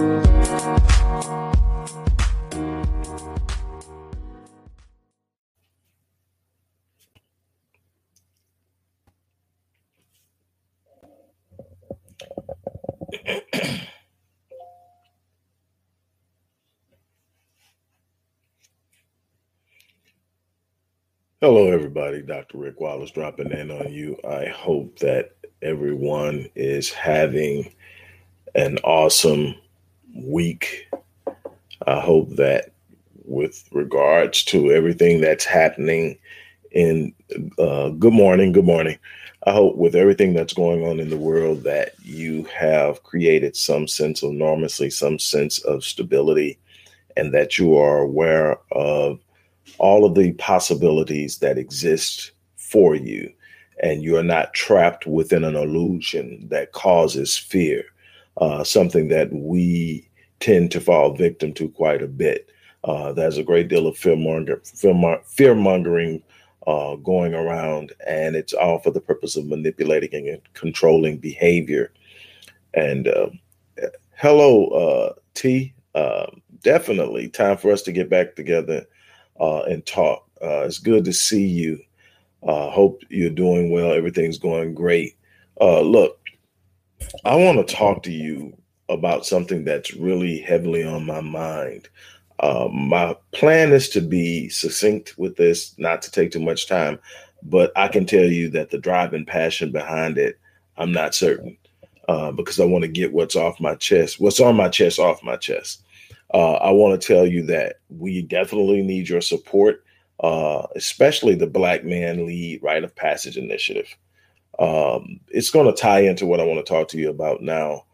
Hello, everybody. Dr. Rick Wallace dropping in on you. I hope that everyone is having an awesome week. I hope that, with regards to everything that's happening in uh, good morning, good morning. I hope with everything that's going on in the world that you have created some sense of normalcy, some sense of stability, and that you are aware of all of the possibilities that exist for you, and you are not trapped within an illusion that causes fear, uh, something that we tend to fall victim to quite a bit. Uh, there's a great deal of fear, monger, fear mongering uh, going around, and it's all for the purpose of manipulating and controlling behavior. And uh, hello, uh, T. Uh, definitely time for us to get back together uh, and talk. Uh, it's good to see you. Hope you're doing well. Everything's going great. Look, I want to talk to you about something that's really heavily on my mind. Uh, my plan is to be succinct with this, not to take too much time, but I can tell you that the drive and passion behind it, I'm not certain uh, because I want to get what's off my chest, what's on my chest off my chest uh, I want to tell you that we definitely need your support, uh, especially the Black Man Lead Rite of Passage Initiative. Um, it's going to tie into what I want to talk to you about now.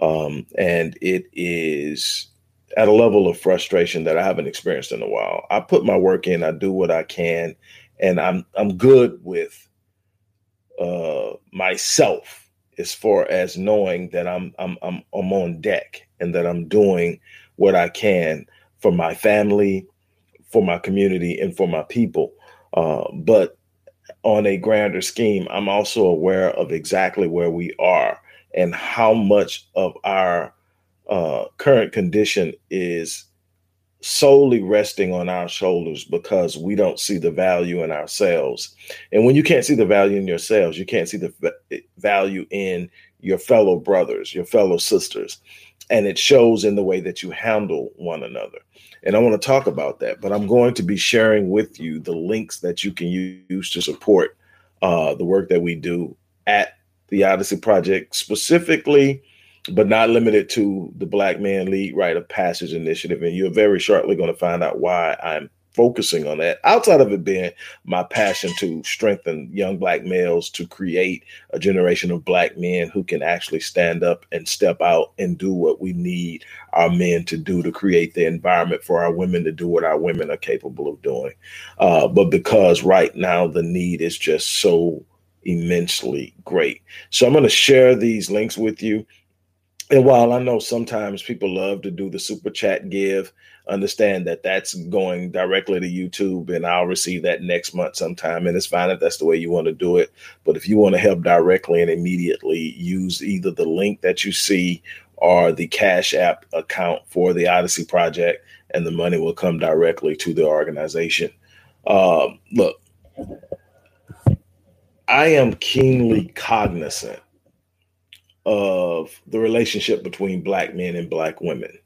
Um, and it is at a level of frustration that I haven't experienced in a while. I put my work in, I do what I can, and I'm I'm good with uh, myself as far as knowing that I'm I'm I'm I'm on deck and that I'm doing what I can for my family, for my community, and for my people. Uh, but on a grander scheme, I'm also aware of exactly where we are and how much of our uh, current condition is solely resting on our shoulders because we don't see the value in ourselves. And when you can't see the value in yourselves, you can't see the value in your fellow brothers, your fellow sisters and it shows in the way that you handle one another. And I want to talk about that, but I'm going to be sharing with you the links that you can use to support uh, the work that we do at the Odyssey Project, specifically, but not limited to the Black Man Lead Rite of Passage Initiative. And you're very shortly going to find out why I'm focusing on that outside of it being my passion to strengthen young black males to create a generation of black men who can actually stand up and step out and do what we need our men to do to create the environment for our women to do what our women are capable of doing uh, but because right now the need is just so immensely great so i'm going to share these links with you and while I know sometimes people love to do the super chat give, understand that that's going directly to YouTube and I'll receive that next month sometime. And it's fine if that's the way you want to do it. But if you want to help directly and immediately, use either the link that you see or the Cash App account for the Odyssey Project, and the money will come directly to the organization. Um, look, I am keenly cognizant of the relationship between black men and black women.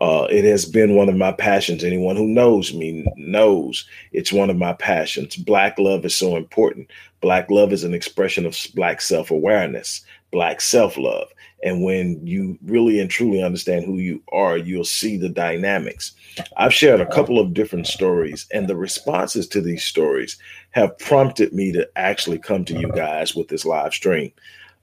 Uh, it has been one of my passions. Anyone who knows me knows it's one of my passions. Black love is so important. Black love is an expression of black self awareness, black self love. And when you really and truly understand who you are, you'll see the dynamics. I've shared a couple of different stories, and the responses to these stories have prompted me to actually come to you guys with this live stream.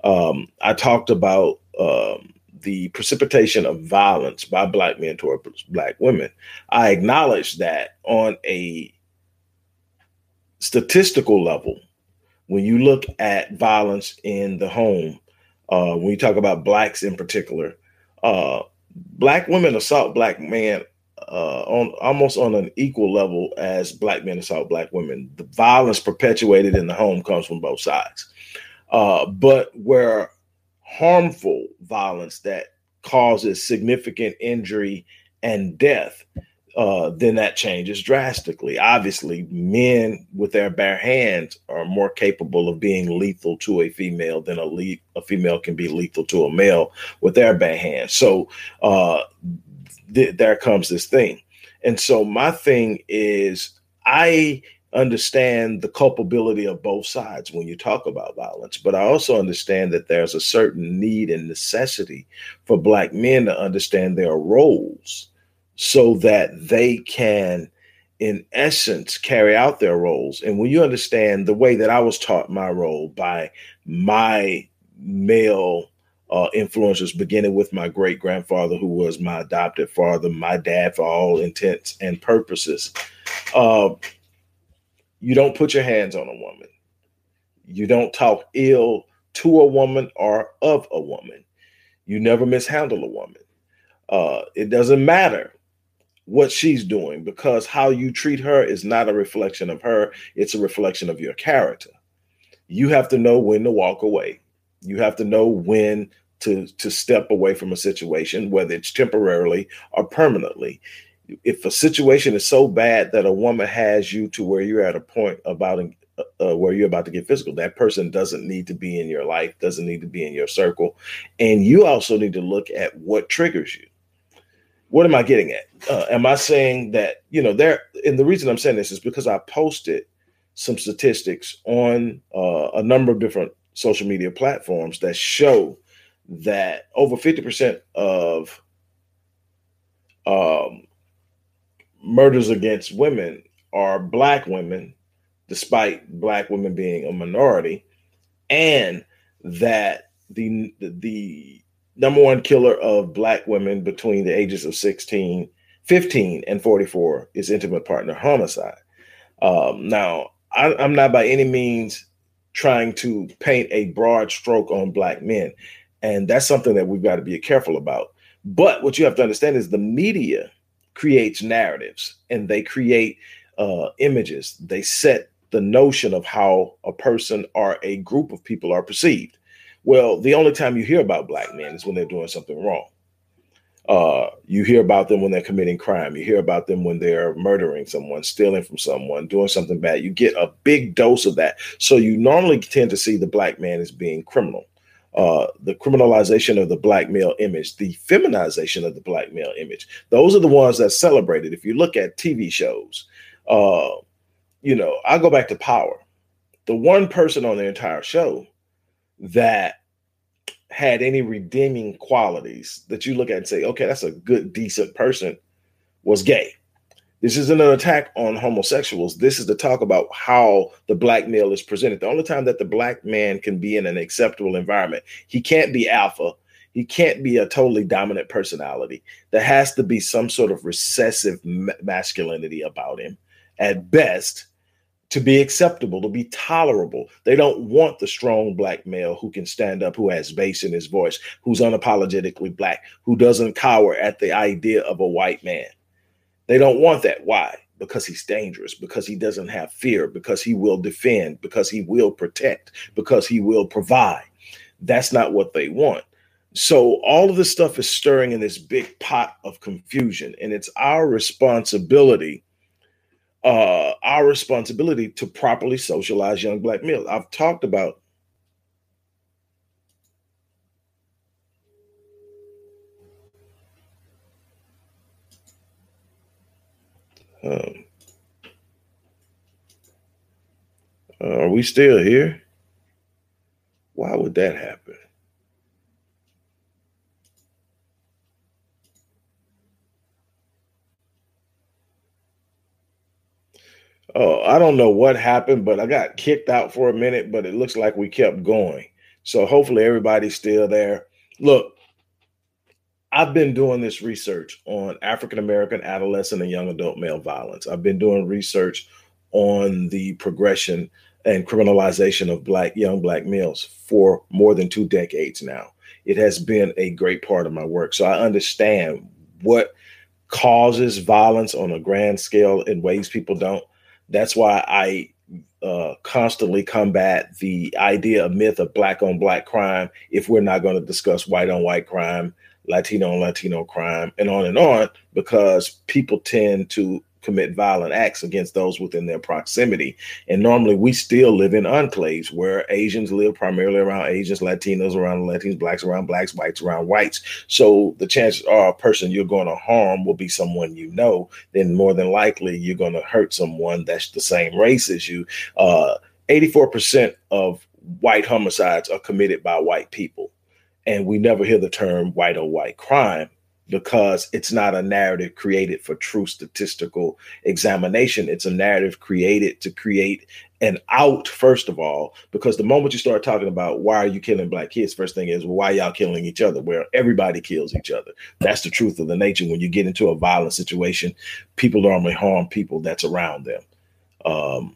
Um, I talked about um, the precipitation of violence by black men toward black women. I acknowledge that on a statistical level, when you look at violence in the home, uh, when you talk about blacks in particular, uh, black women assault black men uh, on almost on an equal level as black men assault black women. The violence perpetuated in the home comes from both sides. Uh, but where harmful violence that causes significant injury and death, uh, then that changes drastically. Obviously, men with their bare hands are more capable of being lethal to a female than a, le- a female can be lethal to a male with their bare hands. So uh, th- there comes this thing. And so my thing is, I understand the culpability of both sides when you talk about violence, but I also understand that there's a certain need and necessity for Black men to understand their roles so that they can, in essence, carry out their roles. And when you understand the way that I was taught my role by my male uh, influencers, beginning with my great grandfather, who was my adopted father, my dad for all intents and purposes. Uh, you don't put your hands on a woman. You don't talk ill to a woman or of a woman. You never mishandle a woman. Uh, it doesn't matter what she's doing because how you treat her is not a reflection of her, it's a reflection of your character. You have to know when to walk away. You have to know when to to step away from a situation whether it's temporarily or permanently if a situation is so bad that a woman has you to where you're at a point about uh, uh, where you're about to get physical, that person doesn't need to be in your life, doesn't need to be in your circle, and you also need to look at what triggers you. What am I getting at? Uh, am I saying that you know there? And the reason I'm saying this is because I posted some statistics on uh, a number of different social media platforms that show that over 50% of um, murders against women are black women, despite black women being a minority, and that the the number one killer of black women between the ages of 16, 15 and 44 is intimate partner homicide. Um, now, I, I'm not by any means trying to paint a broad stroke on black men. And that's something that we've got to be careful about. But what you have to understand is the media creates narratives and they create uh, images. They set the notion of how a person or a group of people are perceived. Well, the only time you hear about black men is when they're doing something wrong. Uh, you hear about them when they're committing crime. You hear about them when they're murdering someone, stealing from someone, doing something bad. You get a big dose of that. So you normally tend to see the black man as being criminal uh, the criminalization of the black male image, the feminization of the black male image. Those are the ones that celebrated. If you look at TV shows, uh, you know, I go back to Power. The one person on the entire show that had any redeeming qualities that you look at and say, okay, that's a good, decent person was gay. This isn't an attack on homosexuals. This is to talk about how the black male is presented. The only time that the black man can be in an acceptable environment, he can't be alpha. He can't be a totally dominant personality. There has to be some sort of recessive masculinity about him at best to be acceptable, to be tolerable. They don't want the strong black male who can stand up, who has bass in his voice, who's unapologetically black, who doesn't cower at the idea of a white man. They don't want that. Why? Because he's dangerous, because he doesn't have fear, because he will defend, because he will protect, because he will provide. That's not what they want. So all of this stuff is stirring in this big pot of confusion, and it's our responsibility, uh, our responsibility to properly socialize young black males. I've talked about Um, uh, are we still here? Why would that happen? Oh, I don't know what happened, but I got kicked out for a minute, but it looks like we kept going. So hopefully everybody's still there. Look, I've been doing this research on African American adolescent and young adult male violence. I've been doing research on the progression and criminalization of black young black males for more than two decades now. It has been a great part of my work. So I understand what causes violence on a grand scale in ways people don't. That's why I uh, constantly combat the idea of myth of black on black crime if we're not going to discuss white on white crime Latino and Latino crime, and on and on, because people tend to commit violent acts against those within their proximity. And normally we still live in enclaves where Asians live primarily around Asians, Latinos around Latinos, blacks around blacks, whites around whites. So the chances are a person you're going to harm will be someone you know, then more than likely you're going to hurt someone that's the same race as you. Uh, 84% of white homicides are committed by white people. And we never hear the term white or white crime because it's not a narrative created for true statistical examination. It's a narrative created to create an out, first of all, because the moment you start talking about why are you killing black kids, first thing is, well, why y'all killing each other? Where everybody kills each other. That's the truth of the nature. When you get into a violent situation, people normally harm people that's around them. Um,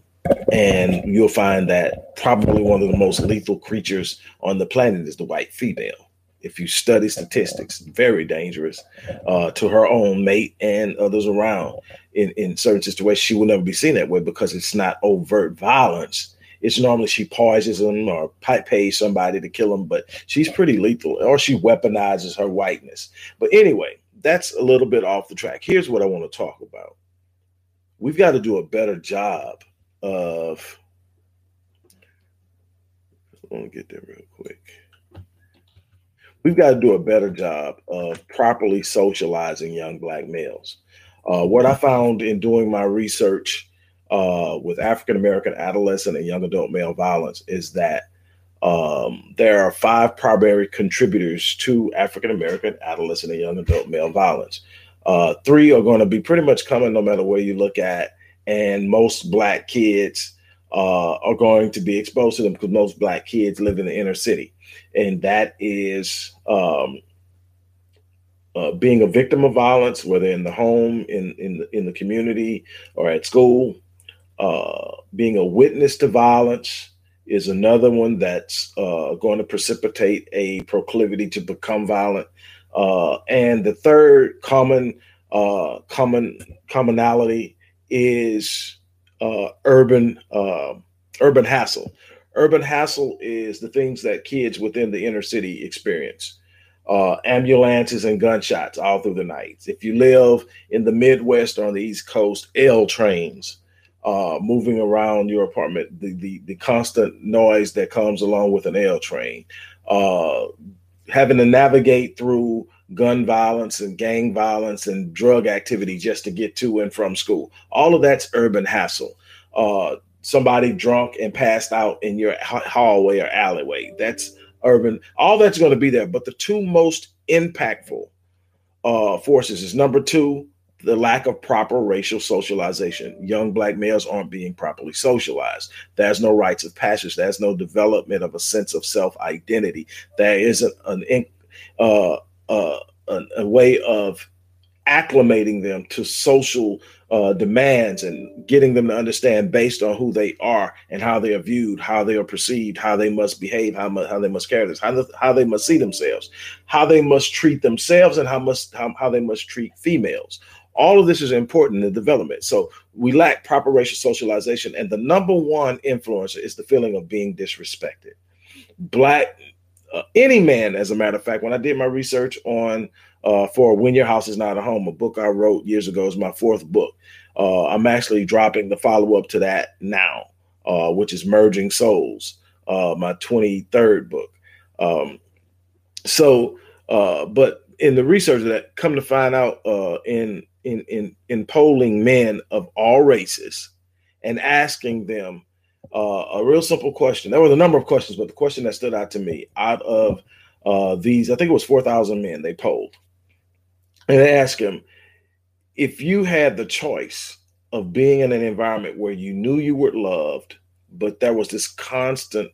and you'll find that probably one of the most lethal creatures on the planet is the white female if you study statistics, very dangerous uh, to her own mate and others around. In, in certain situations, she will never be seen that way because it's not overt violence. It's normally she poisons them or pays somebody to kill them, but she's pretty lethal, or she weaponizes her whiteness. But anyway, that's a little bit off the track. Here's what I want to talk about. We've got to do a better job of. Let me get there real quick we've got to do a better job of properly socializing young black males. Uh, what I found in doing my research uh, with African American adolescent and young adult male violence is that um, there are five primary contributors to African American adolescent and young adult male violence. Uh, three are going to be pretty much coming no matter where you look at, and most black kids uh, are going to be exposed to them because most black kids live in the inner city and that is um, uh, being a victim of violence, whether in the home, in in the, in the community, or at school. Uh, being a witness to violence is another one that's uh, going to precipitate a proclivity to become violent. Uh, and the third common uh, common commonality is uh, urban urban hassle. Urban hassle is the things that kids within the inner city experience. Uh, ambulances and gunshots all through the nights. If you live in the Midwest or on the East Coast, L trains uh, moving around your apartment, the, the, the constant noise that comes along with an L train, uh, having to navigate through gun violence and gang violence and drug activity just to get to and from school. All of that's urban hassle. Somebody drunk and passed out in your hallway or alleyway. That's urban. All that's going to be there. But the two most impactful uh, forces is number two, the lack of proper racial socialization. Young black males aren't being properly socialized. There's no rites of passage. There's no development of a sense of self identity. There isn't an uh, uh, a, a way of acclimating them to social uh, demands and getting them to understand based on who they are and how they are viewed, how they are perceived, how they must behave, how, mu- how they must carry this, how, the, how they must see themselves, how they must treat themselves, and how must how, how they must treat females. All of this is important in development. So we lack proper racial socialization, and the number one influencer is the feeling of being disrespected. Black, uh, any man, as a matter of fact, when I did my research on uh, for When Your House Is Not a Home, a book I wrote years ago. is my fourth book. Uh, I'm actually dropping the follow up to that now, uh, which is Merging Souls, uh, my 23rd book. Um, so, uh, but in the research that come to find out uh, in in in in polling men of all races and asking them a real simple question. There was a number of questions, but the question that stood out to me out of these, I think it was 4,000 men they polled and ask him if you had the choice of being in an environment where you knew you were loved, but there was this constant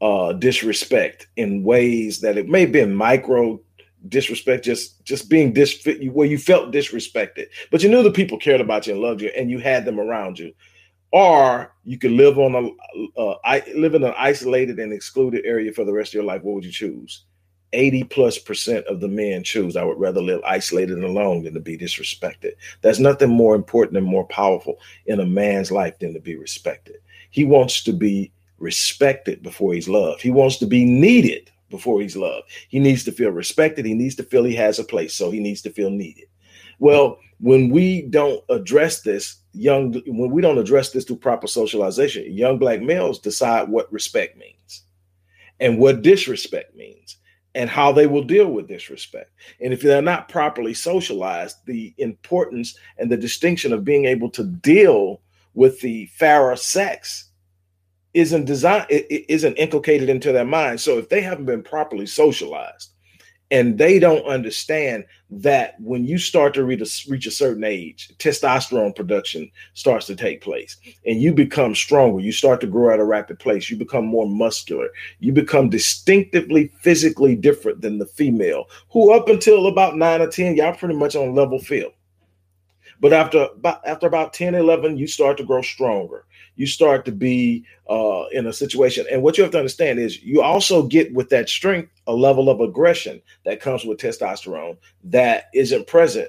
uh, disrespect in ways that it may have been micro disrespect, just just being dis where you felt disrespected, but you knew the people cared about you and loved you, and you had them around you. Or you could live on a uh, I, live in an isolated and excluded area for the rest of your life. What would you choose? 80 plus percent of the men choose I would rather live isolated and alone than to be disrespected. There's nothing more important and more powerful in a man's life than to be respected. He wants to be respected before he's loved. He wants to be needed before he's loved. He needs to feel respected. He needs to feel he has a place. So he needs to feel needed. Well, when we don't address this, young when we don't address this through proper socialization, young black males decide what respect means and what disrespect means and how they will deal with disrespect. And if they're not properly socialized, the importance and the distinction of being able to deal with the fairer sex isn't designed isn't inculcated into their mind so if they haven't been properly socialized and they don't understand that when you start to reach a, reach a certain age testosterone production starts to take place and you become stronger. You start to grow at a rapid pace. You become more muscular. You become distinctively physically different than the female who up until about 9 or 10 y'all pretty much on level field but after about after about 10 11 you start to grow stronger you start to be uh, in a situation. And what you have to understand is you also get with that strength a level of aggression that comes with testosterone that isn't present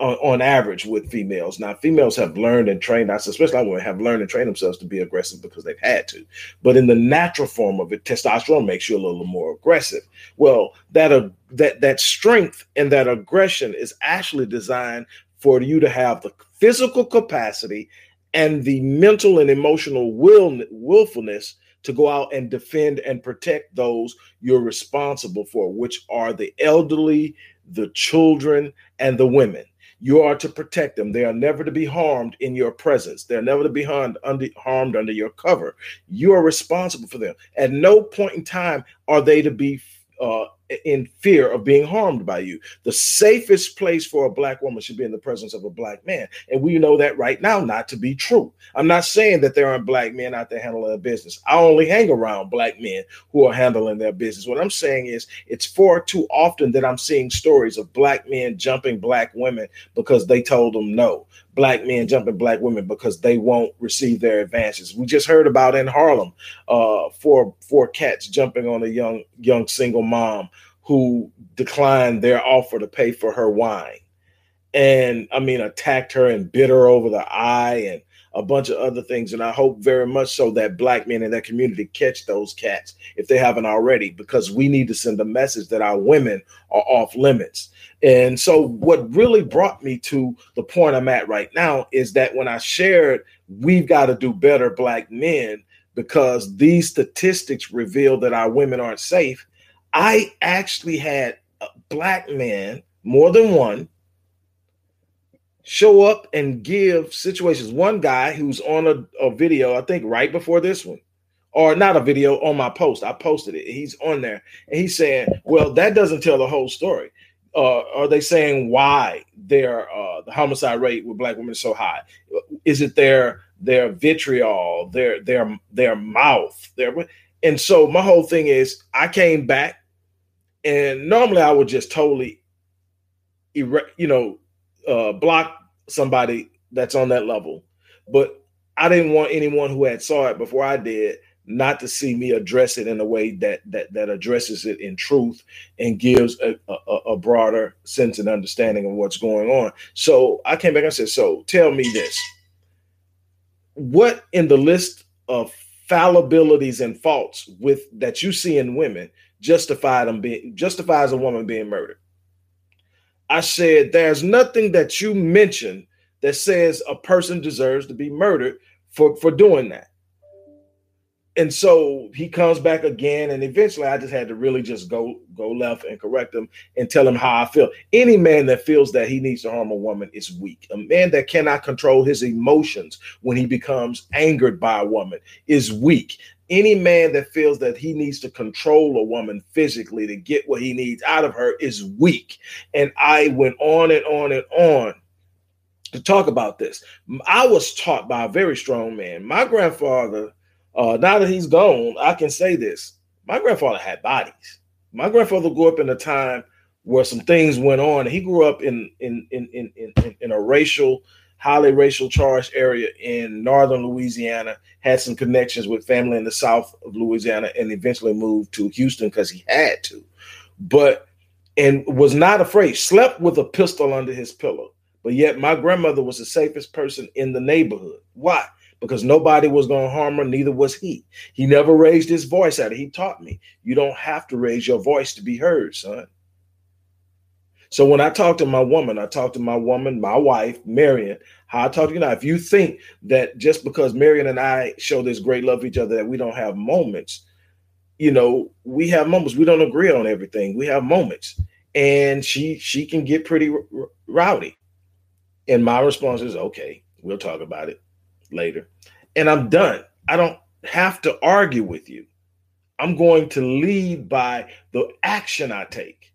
on, on, average with females. Now, females have learned and trained, I especially women, have learned and trained themselves to be aggressive because they've had to. But in the natural form of it, testosterone makes you a little more aggressive. Well, that uh, that that strength and that aggression is actually designed for you to have the physical capacity and the mental and emotional will willfulness to go out and defend and protect those you're responsible for, which are the elderly, the children, and the women. You are to protect them. They are never to be harmed in your presence. They're never to be harmed under, harmed under your cover. You are responsible for them. At no point in time are they to be uh, in fear of being harmed by you. The safest place for a black woman should be in the presence of a black man. And we know that right now not to be true. I'm not saying that there aren't black men out there handling their business. I only hang around black men who are handling their business. What I'm saying is it's far too often that I'm seeing stories of black men jumping black women because they told them no black men jumping black women because they won't receive their advances. We just heard about in Harlem, uh, four four cats jumping on a young young single mom who declined their offer to pay for her wine, and I mean attacked her and bit her over the eye and a bunch of other things. And I hope very much so that black men in that community catch those cats if they haven't already, because we need to send a message that our women are off limits. And so, what really brought me to the point I'm at right now is that when I shared, we've got to do better, black men, because these statistics reveal that our women aren't safe. I actually had a black men, more than one, show up and give situations. One guy who's on a, a video, I think right before this one, or not a video on my post. I posted it. He's on there and he's saying, Well, that doesn't tell the whole story uh, are they saying why their uh, the homicide rate with black women is so high? Is it their their vitriol, their their their mouth, their and so my whole thing is I came back and normally I would just totally, you know, uh, block somebody that's on that level, but I didn't want anyone who had saw it before I did not to see me address it in a way that that that addresses it in truth and gives a, a, a, broader sense and understanding of what's going on. So I came back and said, "So tell me this: what in the list of fallibilities and faults with that you see in women justify them being justifies a woman being murdered?" I said, "There's nothing that you mention that says a person deserves to be murdered for for doing that." And so he comes back again and eventually i just had to really just go go left and correct him and tell him how i feel. Any man that feels that he needs to harm a woman is weak. A man that cannot control his emotions when he becomes angered by a woman is weak. Any man that feels that he needs to control a woman physically to get what he needs out of her is weak. And i went on and on and on to talk about this. I was taught by a very strong man. My grandfather uh, now that he's gone, I can say this. My grandfather had bodies. My grandfather grew up in a time where some things went on. He grew up in in in in in, in a racial, highly racial charged area in northern Louisiana. Had some connections with family in the south of Louisiana, and eventually moved to Houston because he had to. But and was not afraid. Slept with a pistol under his pillow. But yet, my grandmother was the safest person in the neighborhood. Why? Because nobody was going to harm her, neither was he. He never raised his voice at her. He taught me you don't have to raise your voice to be heard, son. So when I talk to my woman, I talk to my woman, my wife, Marion, how I talk to you now. If you think that just because Marion and I show this great love for each other, that we don't have moments, you know, we have moments. We don't agree on everything. We have moments, and she she can get pretty r- rowdy. And my response is, okay, we'll talk about it later. And I'm done. I don't have to argue with you. I'm going to lead by the action I take.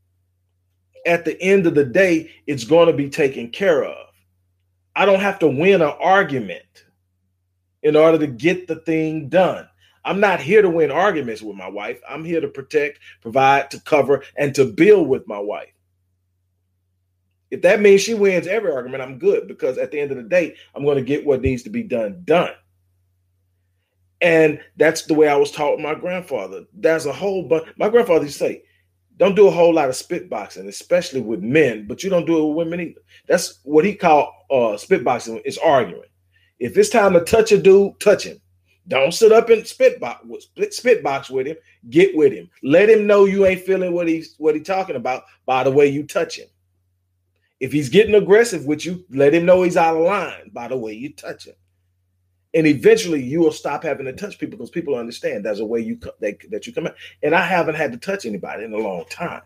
At the end of the day, it's going to be taken care of. I don't have to win an argument in order to get the thing done. I'm not here to win arguments with my wife. I'm here to protect, provide, to cover, and to build with my wife. If that means she wins every argument, I'm good because at the end of the day, I'm going to get what needs to be done done. And that's the way I was taught my grandfather. There's a whole bunch. My grandfather used to say, don't do a whole lot of spitboxing, especially with men, but you don't do it with women either. That's what he called uh, spitboxing is arguing. If it's time to touch a dude, touch him. Don't sit up and spitbox spitbox with him. Get with him. Let him know you ain't feeling what he's what he's talking about by the way you touch him. If he's getting aggressive with you, let him know he's out of line by the way you touch him. And eventually, you will stop having to touch people because people understand there's a way you that, that you come out. And I haven't had to touch anybody in a long time.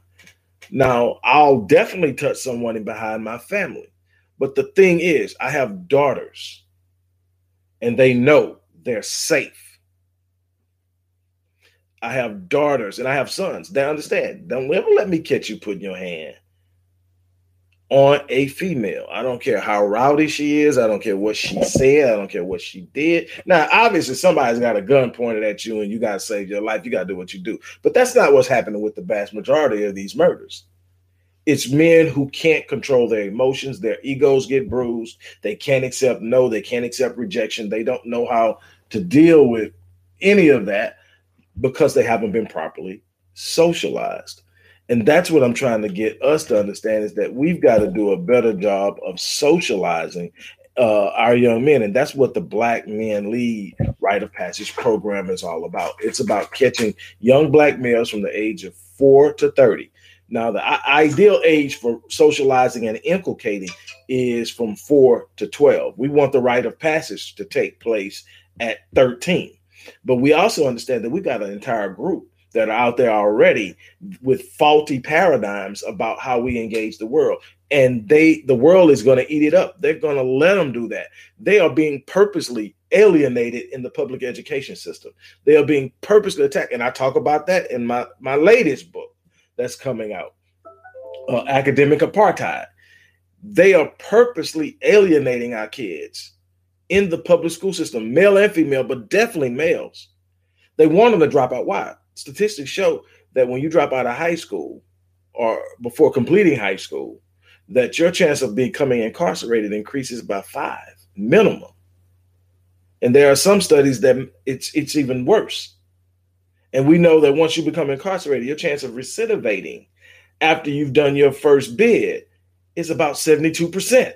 Now, I'll definitely touch someone in behind my family. But the thing is, I have daughters, and they know they're safe. I have daughters and I have sons. They understand. Don't ever let me catch you putting your hand on a female. I don't care how rowdy she is. I don't care what she said. I don't care what she did. Now, obviously, somebody's got a gun pointed at you and you got to save your life. You got to do what you do. But that's not what's happening with the vast majority of these murders. It's men who can't control their emotions. Their egos get bruised. They can't accept no. They can't accept rejection. They don't know how to deal with any of that because they haven't been properly socialized. And that's what I'm trying to get us to understand is that we've got to do a better job of socializing uh, our young men. And that's what the Black Men Lead Rite of Passage program is all about. It's about catching young Black males from the age of four to 30. Now, the ideal age for socializing and inculcating is from four to 12. We want the rite of passage to take place at 13. But we also understand that we got an entire group that are out there already with faulty paradigms about how we engage the world. And they the world is going to eat it up. They're going to let them do that. They are being purposely alienated in the public education system. They are being purposely attacked. And i talk about that in my my latest book that's coming out uh, academic apartheid. They are purposely alienating our kids in the public school system male and female but definitely males. They want them to drop out. Why statistics show that when you drop out of high school or before completing high school, that your chance of becoming incarcerated increases by five minimum. And there are some studies that it's it's even worse. And we know that once you become incarcerated, your chance of recidivating after you've done your first bid is about 72%.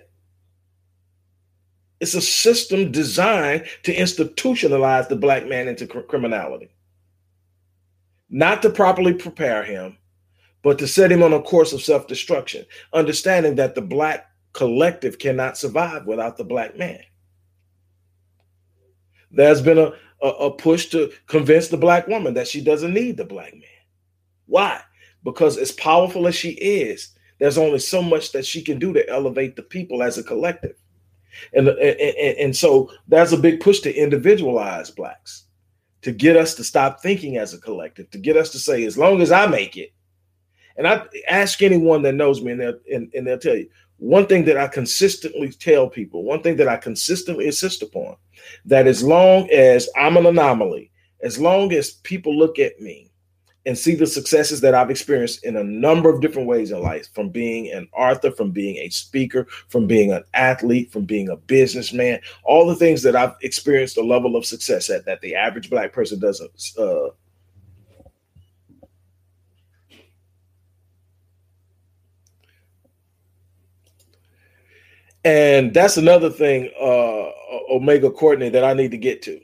It's a system designed to institutionalize the black man into cr- criminality not to properly prepare him, but to set him on a course of self destruction, understanding that the black collective cannot survive without the black man. There's been a, a, a, push to convince the black woman that she doesn't need the black man. Why? Because as powerful as she is, there's only so much that she can do to elevate the people as a collective. And, and, and so there's a big push to individualize blacks to get us to stop thinking as a collective, to get us to say, as long as I make it. And I ask anyone that knows me, and they'll, and, and they'll tell you one thing that I consistently tell people, one thing that I consistently insist upon, that as long as I'm an anomaly, as long as people look at me and see the successes that I've experienced in a number of different ways in life from being an author, from being a speaker, from being an athlete, from being a businessman, all the things that I've experienced a level of success at that the average black person doesn't. Uh, and that's another thing uh, Omega Courtney that I need to get to.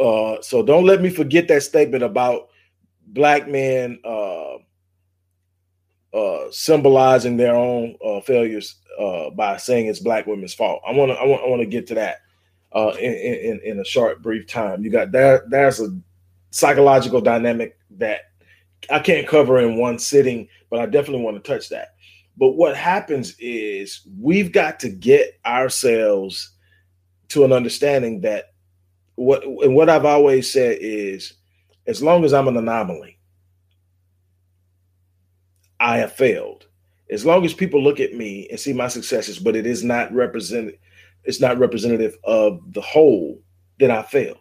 Uh, so don't let me forget that statement about black men uh, uh, symbolizing their own uh, failures uh, by saying it's black women's fault. I want to I want I want to get to that uh, in, in in a short brief time. You got that there's a psychological dynamic that I can't cover in one sitting, but I definitely want to touch that. But what happens is we've got to get ourselves to an understanding that what and what I've always said is as long as I'm an anomaly, I have failed. As long as people look at me and see my successes, but it is not represented, it's not representative of the whole, then I failed.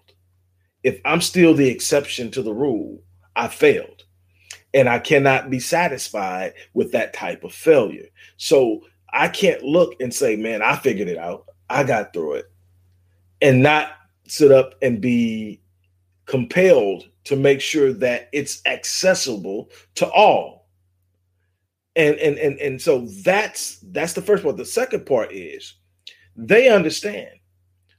If I'm still the exception to the rule, I failed. And I cannot be satisfied with that type of failure. So I can't look and say, man, I figured it out. I got through it. And not sit up and be compelled to make sure that it's accessible to all. And and and and so that's that's the first part. The second part is they understand.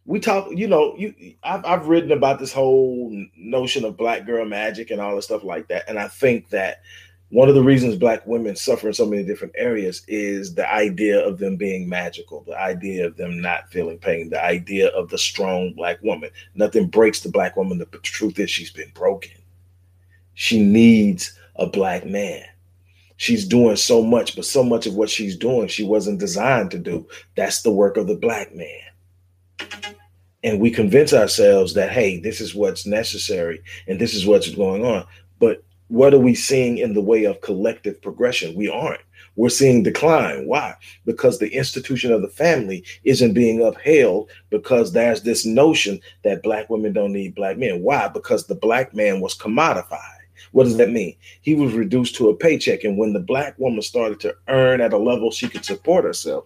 We talk, you know, you I've, I've written about this whole notion of black girl magic and all the stuff like that, and I think that one of the reasons black women suffer in so many different areas is the idea of them being magical the idea of them not feeling pain the idea of the strong black woman. Nothing breaks the black woman the truth is she's been broken. She needs a black man. She's doing so much but so much of what she's doing she wasn't designed to do. That's the work of the black man. And we convince ourselves that hey this is what's necessary and this is what's going on what are we seeing in the way of collective progression? We aren't. We're seeing decline. Why? Because the institution of the family isn't being upheld because there's this notion that black women don't need black men. Why? Because the black man was commodified. What does that mean? He was reduced to a paycheck. And when the black woman started to earn at a level she could support herself,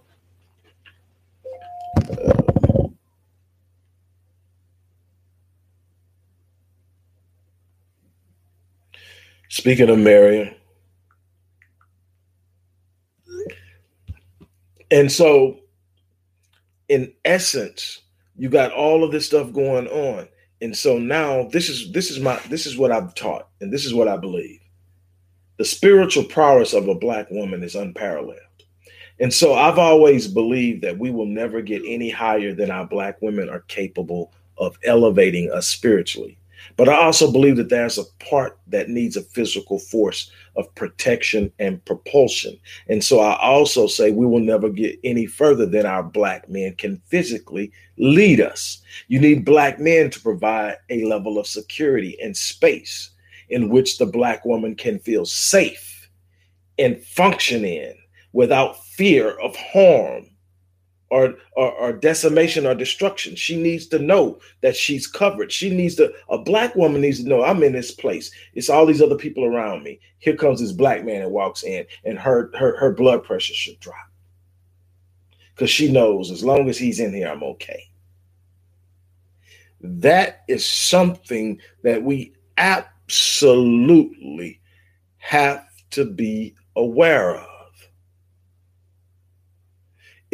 Speaking of Marion. And so, in essence, you got all of this stuff going on. And so now this is this is my this is what I've taught, and this is what I believe. The spiritual prowess of a black woman is unparalleled. And so I've always believed that we will never get any higher than our black women are capable of elevating us spiritually. But I also believe that there's a part that needs a physical force of protection and propulsion. And so I also say we will never get any further than our black men can physically lead us. You need black men to provide a level of security and space in which the black woman can feel safe and function in without fear of harm or, or, or decimation or destruction. She needs to know that she's covered. She needs to, a black woman needs to know I'm in this place. It's all these other people around me. Here comes this black man that walks in, and her her, her blood pressure should drop. Because she knows as long as he's in here, I'm okay. That is something that we absolutely have to be aware of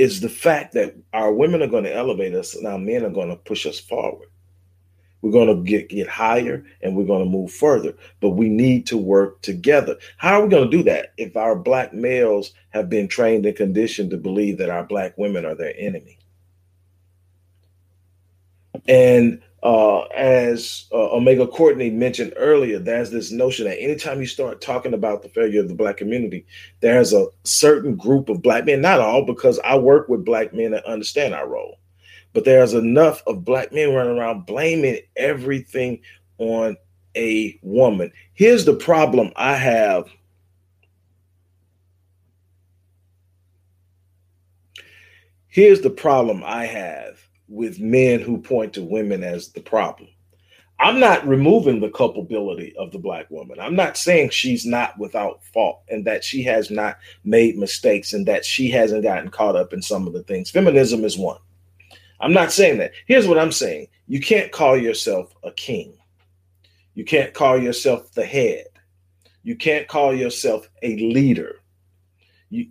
is the fact that our women are going to elevate us and our men are going to push us forward. We're going to get, get higher and we're going to move further, but we need to work together. How are we going to do that if our black males have been trained and conditioned to believe that our black women are their enemy? And uh, as uh, Omega Courtney mentioned earlier, there's this notion that anytime you start talking about the failure of the black community, there's a certain group of black men, not all, because I work with black men that understand our role, but there's enough of black men running around blaming everything on a woman. Here's the problem I have. Here's the problem I have with men who point to women as the problem. I'm not removing the culpability of the black woman. I'm not saying she's not without fault and that she has not made mistakes and that she hasn't gotten caught up in some of the things. Feminism is one. I'm not saying that. Here's what I'm saying you can't call yourself a king, you can't call yourself the head, you can't call yourself a leader. You,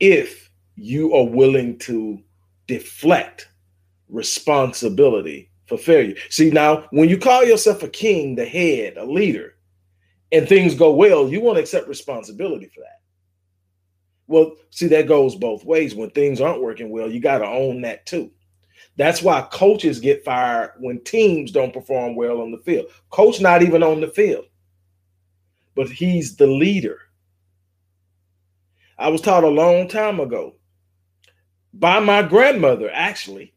if you are willing to deflect responsibility for failure. See, now when you call yourself a king, the head, a leader, and things go well, you want to accept responsibility for that. Well, see, that goes both ways. When things aren't working well, you got to own that too. That's why coaches get fired when teams don't perform well on the field. Coach not even on the field, but he's the leader. I was taught a long time ago by my grandmother, actually.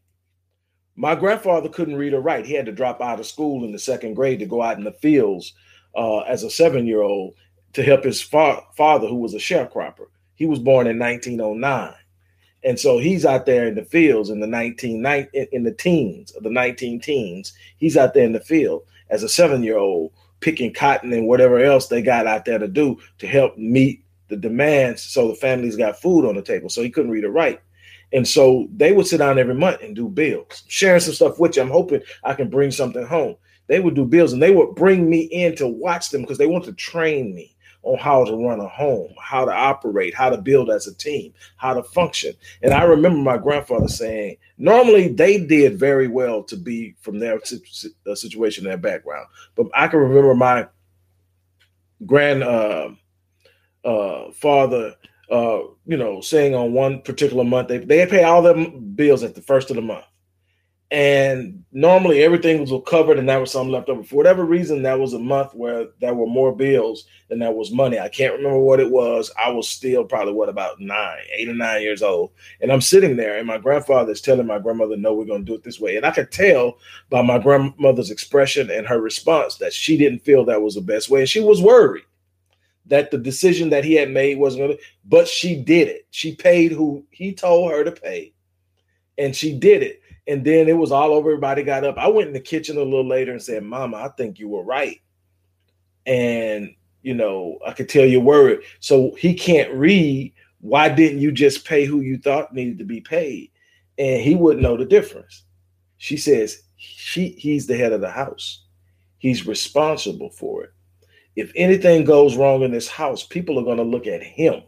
My grandfather couldn't read or write. He had to drop out of school in the second grade to go out in the fields uh, as a seven year old to help his fa- father, who was a sharecropper. He was born in 1909. And so he's out there in the fields in the 19 in the teens of the 19 teens. He's out there in the field as a seven year old picking cotton and whatever else they got out there to do to help meet the demands so the families got food on the table. So he couldn't read or write. And so they would sit down every month and do bills, sharing some stuff with you. I'm hoping I can bring something home. They would do bills and they would bring me in to watch them because they want to train me on how to run a home, how to operate, how to build as a team, how to function. And I remember my grandfather saying, normally they did very well to be from their uh, situation, their background. But I can remember my grand uh, uh, father, uh, you know, saying on one particular month, they, they pay all their bills at the first of the month and normally everything was covered and that was some left over. For whatever reason, that was a month where there were more bills than there was money. I can't remember what it was. I was still probably what about nine, eight or nine years old, and I'm sitting there, and my grandfather is telling my grandmother, "No, we're going to do it this way." And I could tell by my grandmother's expression and her response that she didn't feel that was the best way, and she was worried that the decision that he had made wasn't going to. But she did it. She paid who he told her to pay, and she did it and then it was all over. Everybody got up. I went in the kitchen a little later and said, Mama, I think you were right. And, you know, I could tell you're worried. So he can't read. Why didn't you just pay who you thought needed to be paid? And he wouldn't know the difference. She says, she, he's the head of the house. He's responsible for it. If anything goes wrong in this house, people are going to look at him.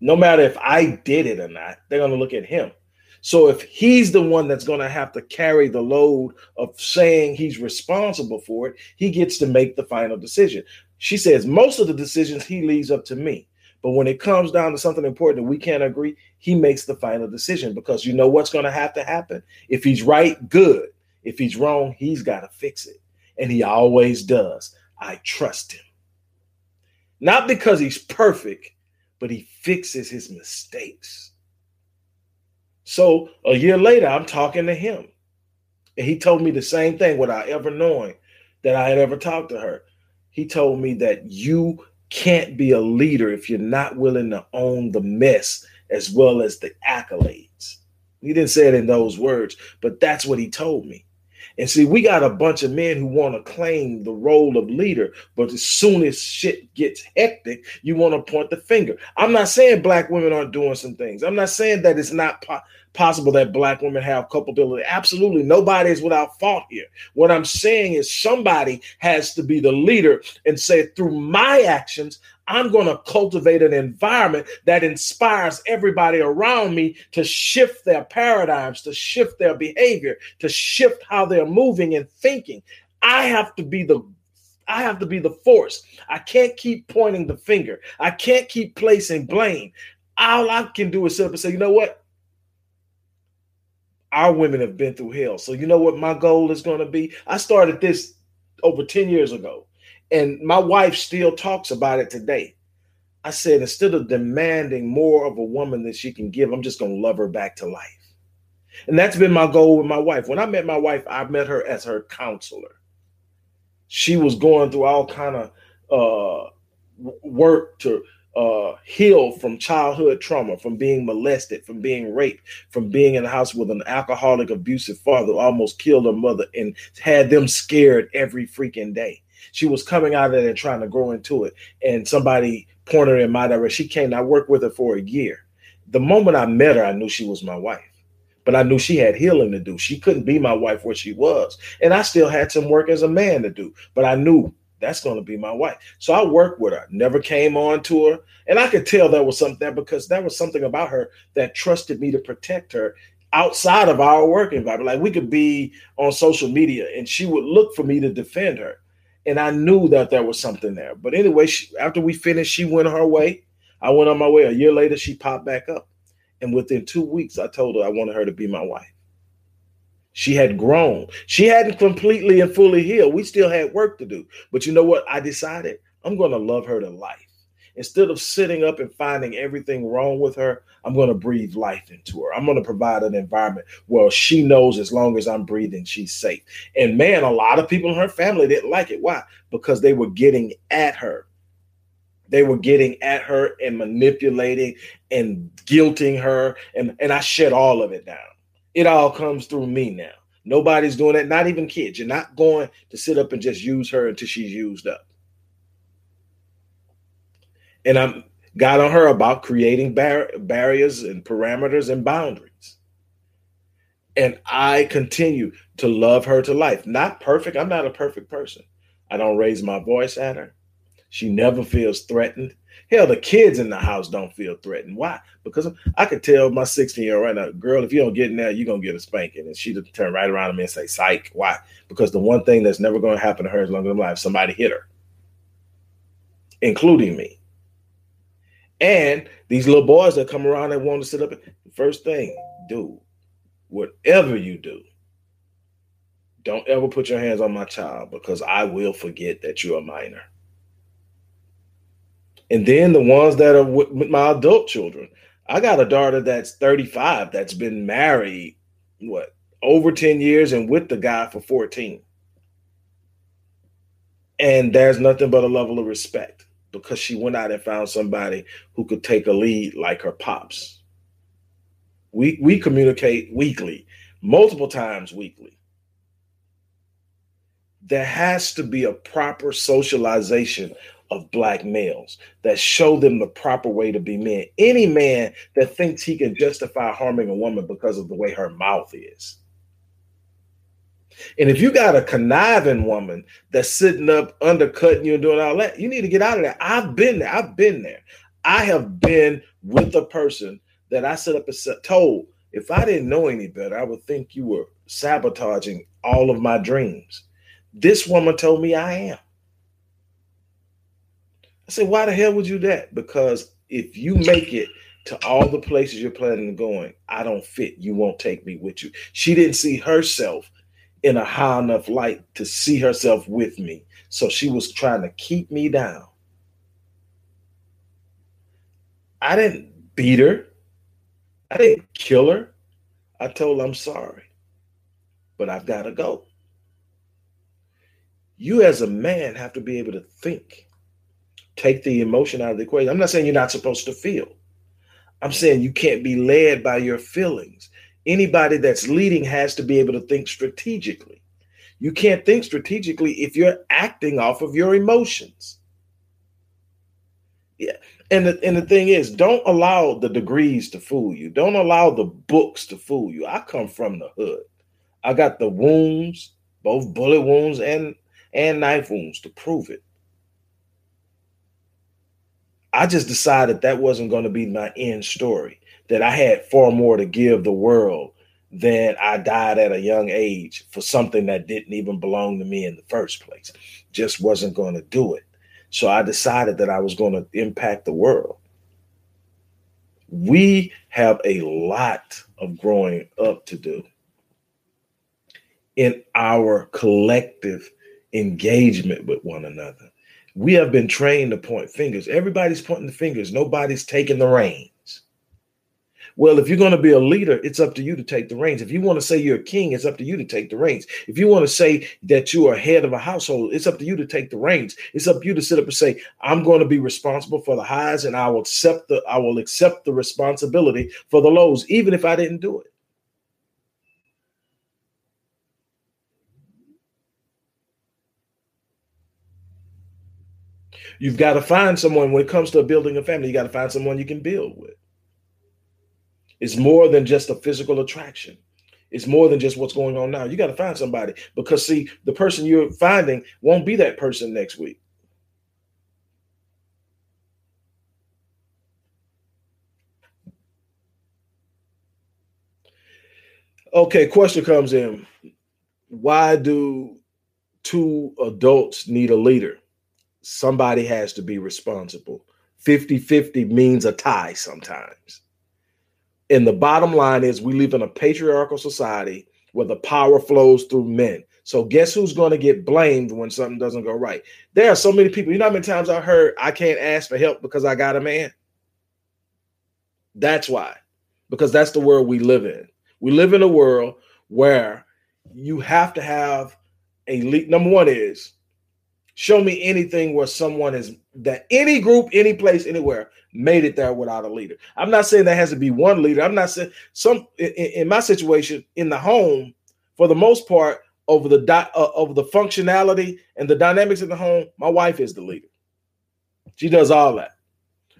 No matter if I did it or not, they're going to look at him. So if he's the one that's going to have to carry the load of saying he's responsible for it, he gets to make the final decision. She says most of the decisions he leaves up to me. But when it comes down to something important that we can't agree, he makes the final decision because you know what's going to have to happen. If he's right, good. If he's wrong, he's got to fix it. And he always does. I trust him. Not because he's perfect, but he fixes his mistakes. So a year later, I'm talking to him. And he told me the same thing without ever knowing that I had ever talked to her. He told me that you can't be a leader if you're not willing to own the mess as well as the accolades. He didn't say it in those words, but that's what he told me. And see, we got a bunch of men who want to claim the role of leader, but as soon as shit gets hectic, you want to point the finger. I'm not saying black women aren't doing some things. I'm not saying that it's not po- possible that black women have culpability. Absolutely, nobody is without fault here. What I'm saying is somebody has to be the leader and say, through my actions, I'm going to cultivate an environment that inspires everybody around me to shift their paradigms, to shift their behavior, to shift how they're moving and thinking. I have to be the I have to be the force. I can't keep pointing the finger. I can't keep placing blame. All I can do is sit up and say, you know what? Our women have been through hell. So you know what my goal is going to be? I started this over 10 years ago. And my wife still talks about it today. I said, instead of demanding more of a woman than she can give, I'm just going to love her back to life. And that's been my goal with my wife. When I met my wife, I met her as her counselor. She was going through all kind of uh, work to uh, heal from childhood trauma, from being molested, from being raped, from being in the house with an alcoholic, abusive father who almost killed her mother and had them scared every freaking day. She was coming out of there trying to grow into it. And somebody pointed her in my direction. She came, I worked with her for a year. The moment I met her, I knew she was my wife. But I knew she had healing to do. She couldn't be my wife where she was. And I still had some work as a man to do. But I knew that's going to be my wife. So I worked with her, never came on to her. And I could tell there was something there because there was something about her that trusted me to protect her outside of our work environment. Like we could be on social media and she would look for me to defend her. And I knew that there was something there. But anyway, she, after we finished, she went her way. I went on my way. A year later, she popped back up. And within two weeks, I told her I wanted her to be my wife. She had grown. She hadn't completely and fully healed. We still had work to do. But you know what? I decided I'm going to love her to life. Instead of sitting up and finding everything wrong with her, I'm going to breathe life into her. I'm going to provide an environment where she knows as long as I'm breathing, she's safe. And man, a lot of people in her family didn't like it. Why? Because they were getting at her. They were getting at her and manipulating and guilting her. And, and I shut all of it down. It all comes through me now. Nobody's doing that, not even kids. You're not going to sit up and just use her until she's used up. And I'm got on her about creating bar- barriers and parameters and boundaries. And I continue to love her to life. Not perfect. I'm not a perfect person. I don't raise my voice at her. She never feels threatened. Hell, the kids in the house don't feel threatened. Why? Because I could tell my 16 year old right now, girl, if you don't get in there, you're going to get a spanking. And she'd turn right around to me and say, psych. Why? Because the one thing that's never going to happen to her as long as I'm alive, somebody hit her, including me. And these little boys that come around that want to sit up, first thing, do whatever you do, don't ever put your hands on my child because I will forget that you're a minor. And then the ones that are with my adult children. I got a daughter that's 35 that's been married, what, over 10 years and with the guy for 14. And there's nothing but a level of respect because she went out and found somebody who could take a lead like her pops. We we communicate weekly, multiple times weekly. There has to be a proper socialization of black males that show them the proper way to be men. Any man that thinks he can justify harming a woman because of the way her mouth is and if you got a conniving woman that's sitting up undercutting you and doing all that, you need to get out of there. I've been there. I've been there. I have been with a person that I set up and told if I didn't know any better, I would think you were sabotaging all of my dreams. This woman told me I am. I said, why the hell would you that? Because if you make it to all the places you're planning on going, I don't fit. You won't take me with you. She didn't see herself in a high enough light to see herself with me. So she was trying to keep me down. I didn't beat her. I didn't kill her. I told her I'm sorry, but I've got to go. You, as a man, have to be able to think, take the emotion out of the equation. I'm not saying you're not supposed to feel. I'm saying you can't be led by your feelings anybody that's leading has to be able to think strategically. You can't think strategically if you're acting off of your emotions. Yeah. And the, and the thing is, don't allow the degrees to fool you. Don't allow the books to fool you. I come from the hood. I got the wounds, both bullet wounds and and knife wounds to prove it. I just decided that wasn't going to be my end story that I had far more to give the world than I died at a young age for something that didn't even belong to me in the first place. Just wasn't going to do it. So I decided that I was going to impact the world. We have a lot of growing up to do in our collective engagement with one another. We have been trained to point fingers. Everybody's pointing the fingers, nobody's taking the reins. Well, if you're going to be a leader, it's up to you to take the reins. If you want to say you're a king, it's up to you to take the reins. If you want to say that you are head of a household, it's up to you to take the reins. It's up to you to sit up and say, "I'm going to be responsible for the highs, and I will accept the I will accept the responsibility for the lows, even if I didn't do it." You've got to find someone when it comes to building a family. You got to find someone you can build with. It's more than just a physical attraction. It's more than just what's going on now. You got to find somebody because, see, the person you're finding won't be that person next week. Okay, question comes in. Why do two adults need a leader? Somebody has to be responsible. 50 50 means a tie sometimes. And the bottom line is we live in a patriarchal society where the power flows through men. So guess who's going to get blamed when something doesn't go right? There are so many people. You know how many times I heard I can't ask for help because I got a man? That's why. Because that's the world we live in. We live in a world where you have to have a lead. Number one is show me anything where someone is that any group, any place, anywhere made it there without a leader. I'm not saying there has to be one leader. I'm not saying some in, in my situation in the home, for the most part, over the di- uh, over the functionality and the dynamics in the home, my wife is the leader. She does all that.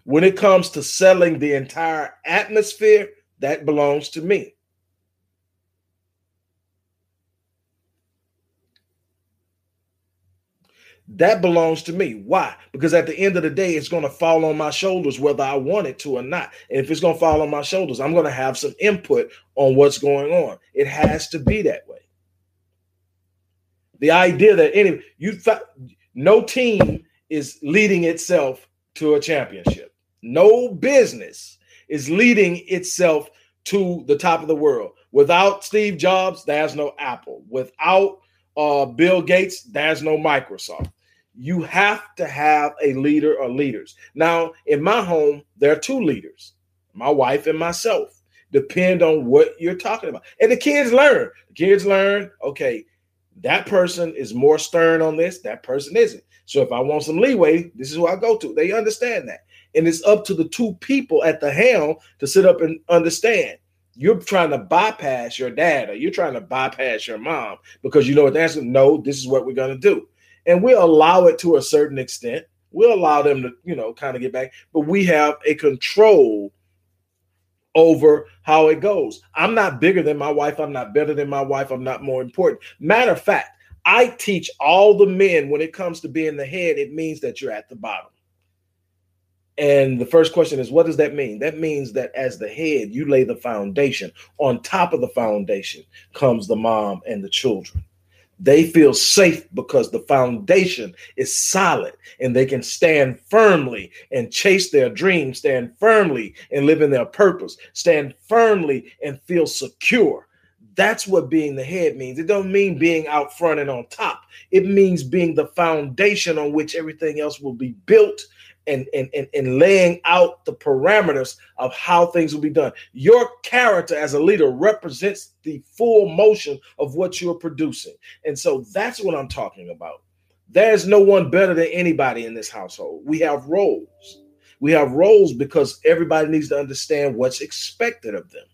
When it comes to selling the entire atmosphere, that belongs to me. That belongs to me. Why? Because at the end of the day, it's going to fall on my shoulders whether I want it to or not. And if it's going to fall on my shoulders, I'm going to have some input on what's going on. It has to be that way. The idea that any you no team is leading itself to a championship. No business is leading itself to the top of the world. Without Steve Jobs, there's no Apple. Without uh, Bill Gates, there's no Microsoft you have to have a leader or leaders. Now, in my home, there are two leaders, my wife and myself. Depend on what you're talking about. And the kids learn. The kids learn, okay, that person is more stern on this, that person isn't. So if I want some leeway, this is who I go to. They understand that. And it's up to the two people at the helm to sit up and understand. You're trying to bypass your dad or you're trying to bypass your mom because you know what the answer. No, this is what we're going to do and we'll allow it to a certain extent. We'll allow them to, you know, kind of get back, but we have a control over how it goes. I'm not bigger than my wife. I'm not better than my wife. I'm not more important. Matter of fact, I teach all the men when it comes to being the head, it means that you're at the bottom. And the first question is, what does that mean? That means that as the head, you lay the foundation. On top of the foundation comes the mom and the children. They feel safe because the foundation is solid and they can stand firmly and chase their dreams, stand firmly and live in their purpose, stand firmly and feel secure. That's what being the head means. It don't mean being out front and on top. It means being the foundation on which everything else will be built and, and, and, and laying out the parameters of how things will be done. Your character as a leader represents the full motion of what you're producing. And so that's what I'm talking about. There's no one better than anybody in this household. We have roles. We have roles because everybody needs to understand what's expected of them.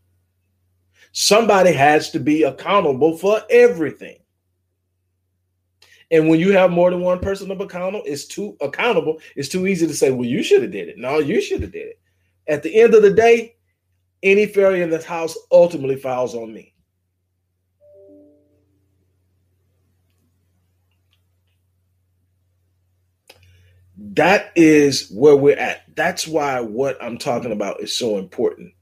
Somebody has to be accountable for everything. And when you have more than one person accountable, it's too accountable. It's too easy to say, "Well, you should have did it." No, you should have did it. At the end of the day, any failure in this house ultimately falls on me. That is where we're at. That's why what I'm talking about is so important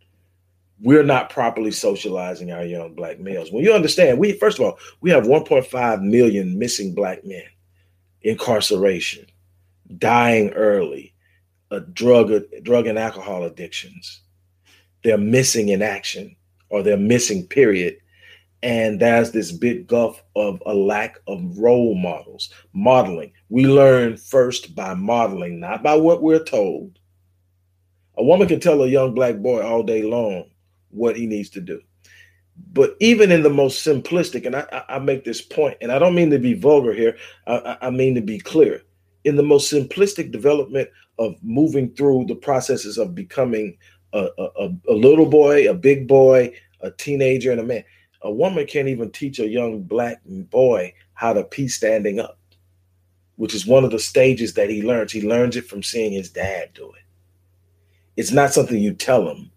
we're not properly socializing our young black males. When you understand, we first of all, we have 1.5 million missing black men, incarceration, dying early, a drug, drug and alcohol addictions. They're missing in action or they're missing, period. And there's this big gulf of a lack of role models, modeling. We learn first by modeling, not by what we're told. A woman can tell a young black boy all day long what he needs to do. But even in the most simplistic, and I, I make this point, and I don't mean to be vulgar here, I, I mean to be clear. In the most simplistic development of moving through the processes of becoming a, a, a little boy, a big boy, a teenager, and a man, a woman can't even teach a young black boy how to pee standing up, which is one of the stages that he learns. He learns it from seeing his dad do it. It's not something you tell him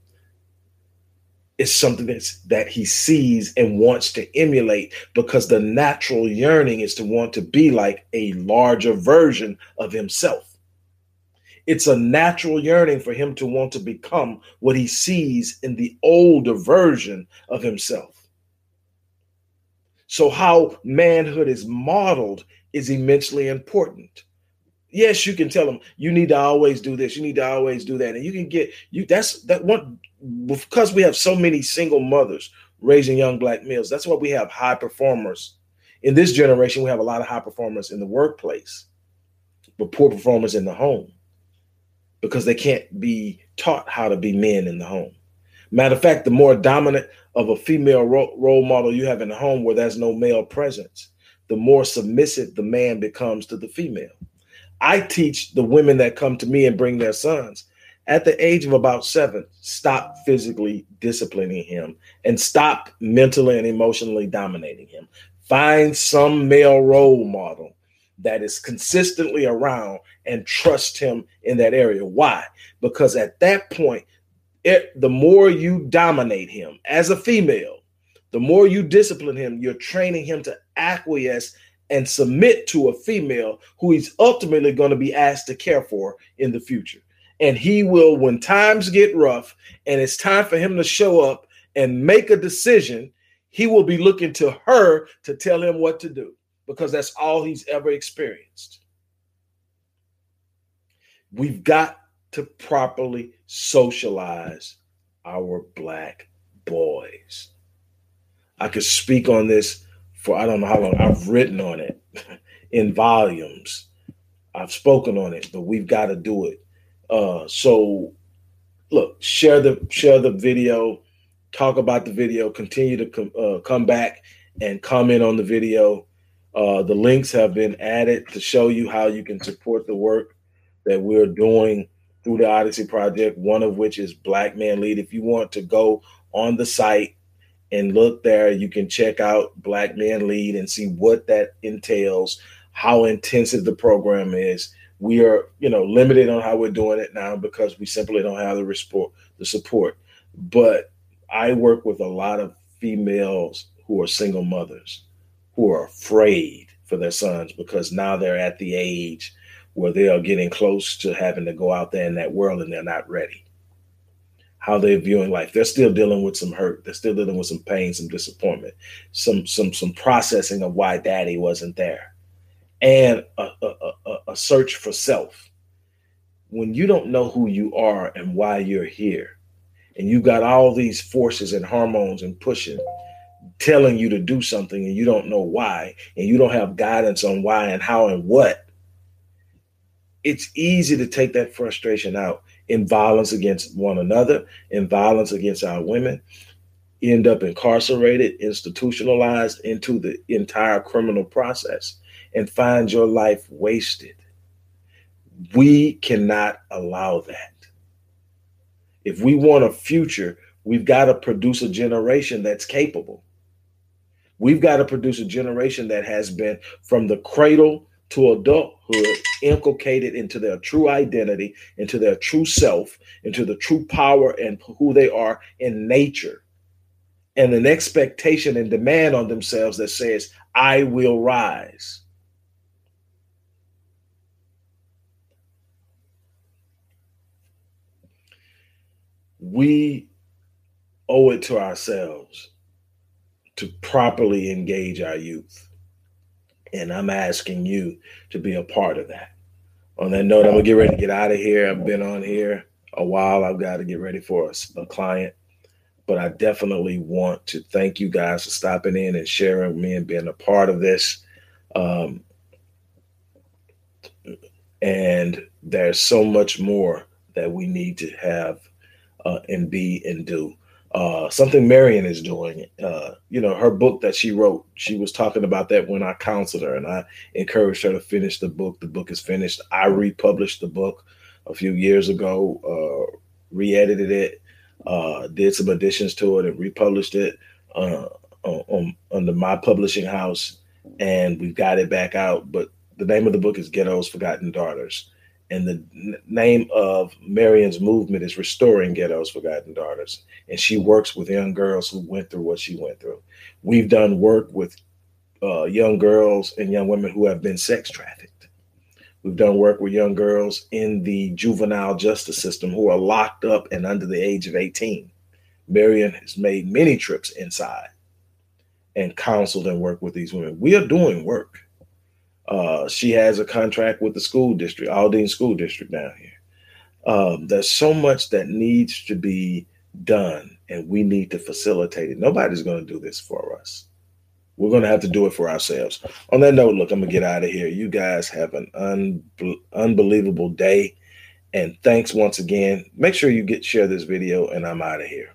is something that's that he sees and wants to emulate because the natural yearning is to want to be like a larger version of himself. It's a natural yearning for him to want to become what he sees in the older version of himself. So, how manhood is modeled is immensely important. Yes, you can tell them you need to always do this, you need to always do that, and you can get you. That's that one because we have so many single mothers raising young black males. That's why we have high performers in this generation. We have a lot of high performers in the workplace, but poor performers in the home because they can't be taught how to be men in the home. Matter of fact, the more dominant of a female ro- role model you have in the home where there's no male presence, the more submissive the man becomes to the female. I teach the women that come to me and bring their sons at the age of about seven, stop physically disciplining him and stop mentally and emotionally dominating him. Find some male role model that is consistently around and trust him in that area. Why? Because at that point, it, the more you dominate him as a female, the more you discipline him, you're training him to acquiesce and submit to a female who he's ultimately going to be asked to care for in the future. And he will, when times get rough and it's time for him to show up and make a decision, he will be looking to her to tell him what to do because that's all he's ever experienced. We've got to properly socialize our black boys. I could speak on this for I don't know how long. I've written on it in volumes. I've spoken on it, but we've got to do it. Uh, so look, share the share the video, talk about the video, continue to com- uh, come back and comment on the video. Uh, the links have been added to show you how you can support the work that we're doing through the Odyssey Project, one of which is Black Man Lead. If you want to go on the site and look there, you can check out Black Man Lead and see what that entails, how intensive the program is. We are, you know, limited on how we're doing it now because we simply don't have the support. The support, but I work with a lot of females who are single mothers who are afraid for their sons because now they're at the age where they are getting close to having to go out there in that world and they're not ready. How they're viewing life. They're still dealing with some hurt. They're still dealing with some pain, some disappointment, some some some processing of why daddy wasn't there. And a, a, a, a search for self. When you don't know who you are and why you're here, and you got all these forces and hormones and pushing, telling you to do something, and you don't know why, and you don't have guidance on why and how and what, it's easy to take that frustration out in violence against one another, in violence against our women, end up incarcerated, institutionalized into the entire criminal process, and find your life wasted. We cannot allow that. If we want a future, we've got to produce a generation that's capable. We've got to produce a generation that has been from the cradle to adulthood inculcated into their true identity, into their true self, into the true power and who they are in nature, and an expectation and demand on themselves that says, I will rise. We owe it to ourselves to properly engage our youth and I'm asking you to be a part of that. On that note, I'm gonna get ready to get out of here. I've been on here a while. I've got to get ready for a, a client, but I definitely want to thank you guys for stopping in and sharing with me and being a part of this. Um, and there's so much more that we need to have uh, and be and do uh, something Marion is doing. Uh, you know, her book that she wrote, she was talking about that when I counseled her, and I encouraged her to finish the book. The book is finished. I republished the book a few years ago, uh, re-edited it, uh, did some additions to it, and republished it uh, on, under my publishing house, and we've got it back out. But the name of the book is Ghetto's Forgotten Daughters and the name of Marion's movement is Restoring Ghetto's Forgotten Daughters. And she works with young girls who went through what she went through. We've done work with uh, young girls and young women who have been sex trafficked. We've done work with young girls in the juvenile justice system who are locked up and under the age of 18. Marion has made many trips inside and counseled and worked with these women. We are doing work. Uh, she has a contract with the school district, Aldine School District down here. Um, there's so much that needs to be done, and we need to facilitate it. Nobody's going to do this for us. We're going to have to do it for ourselves. On that note, look, I'm going to get out of here. You guys have an un- unbelievable day. And thanks once again. Make sure you get share this video, and I'm out of here.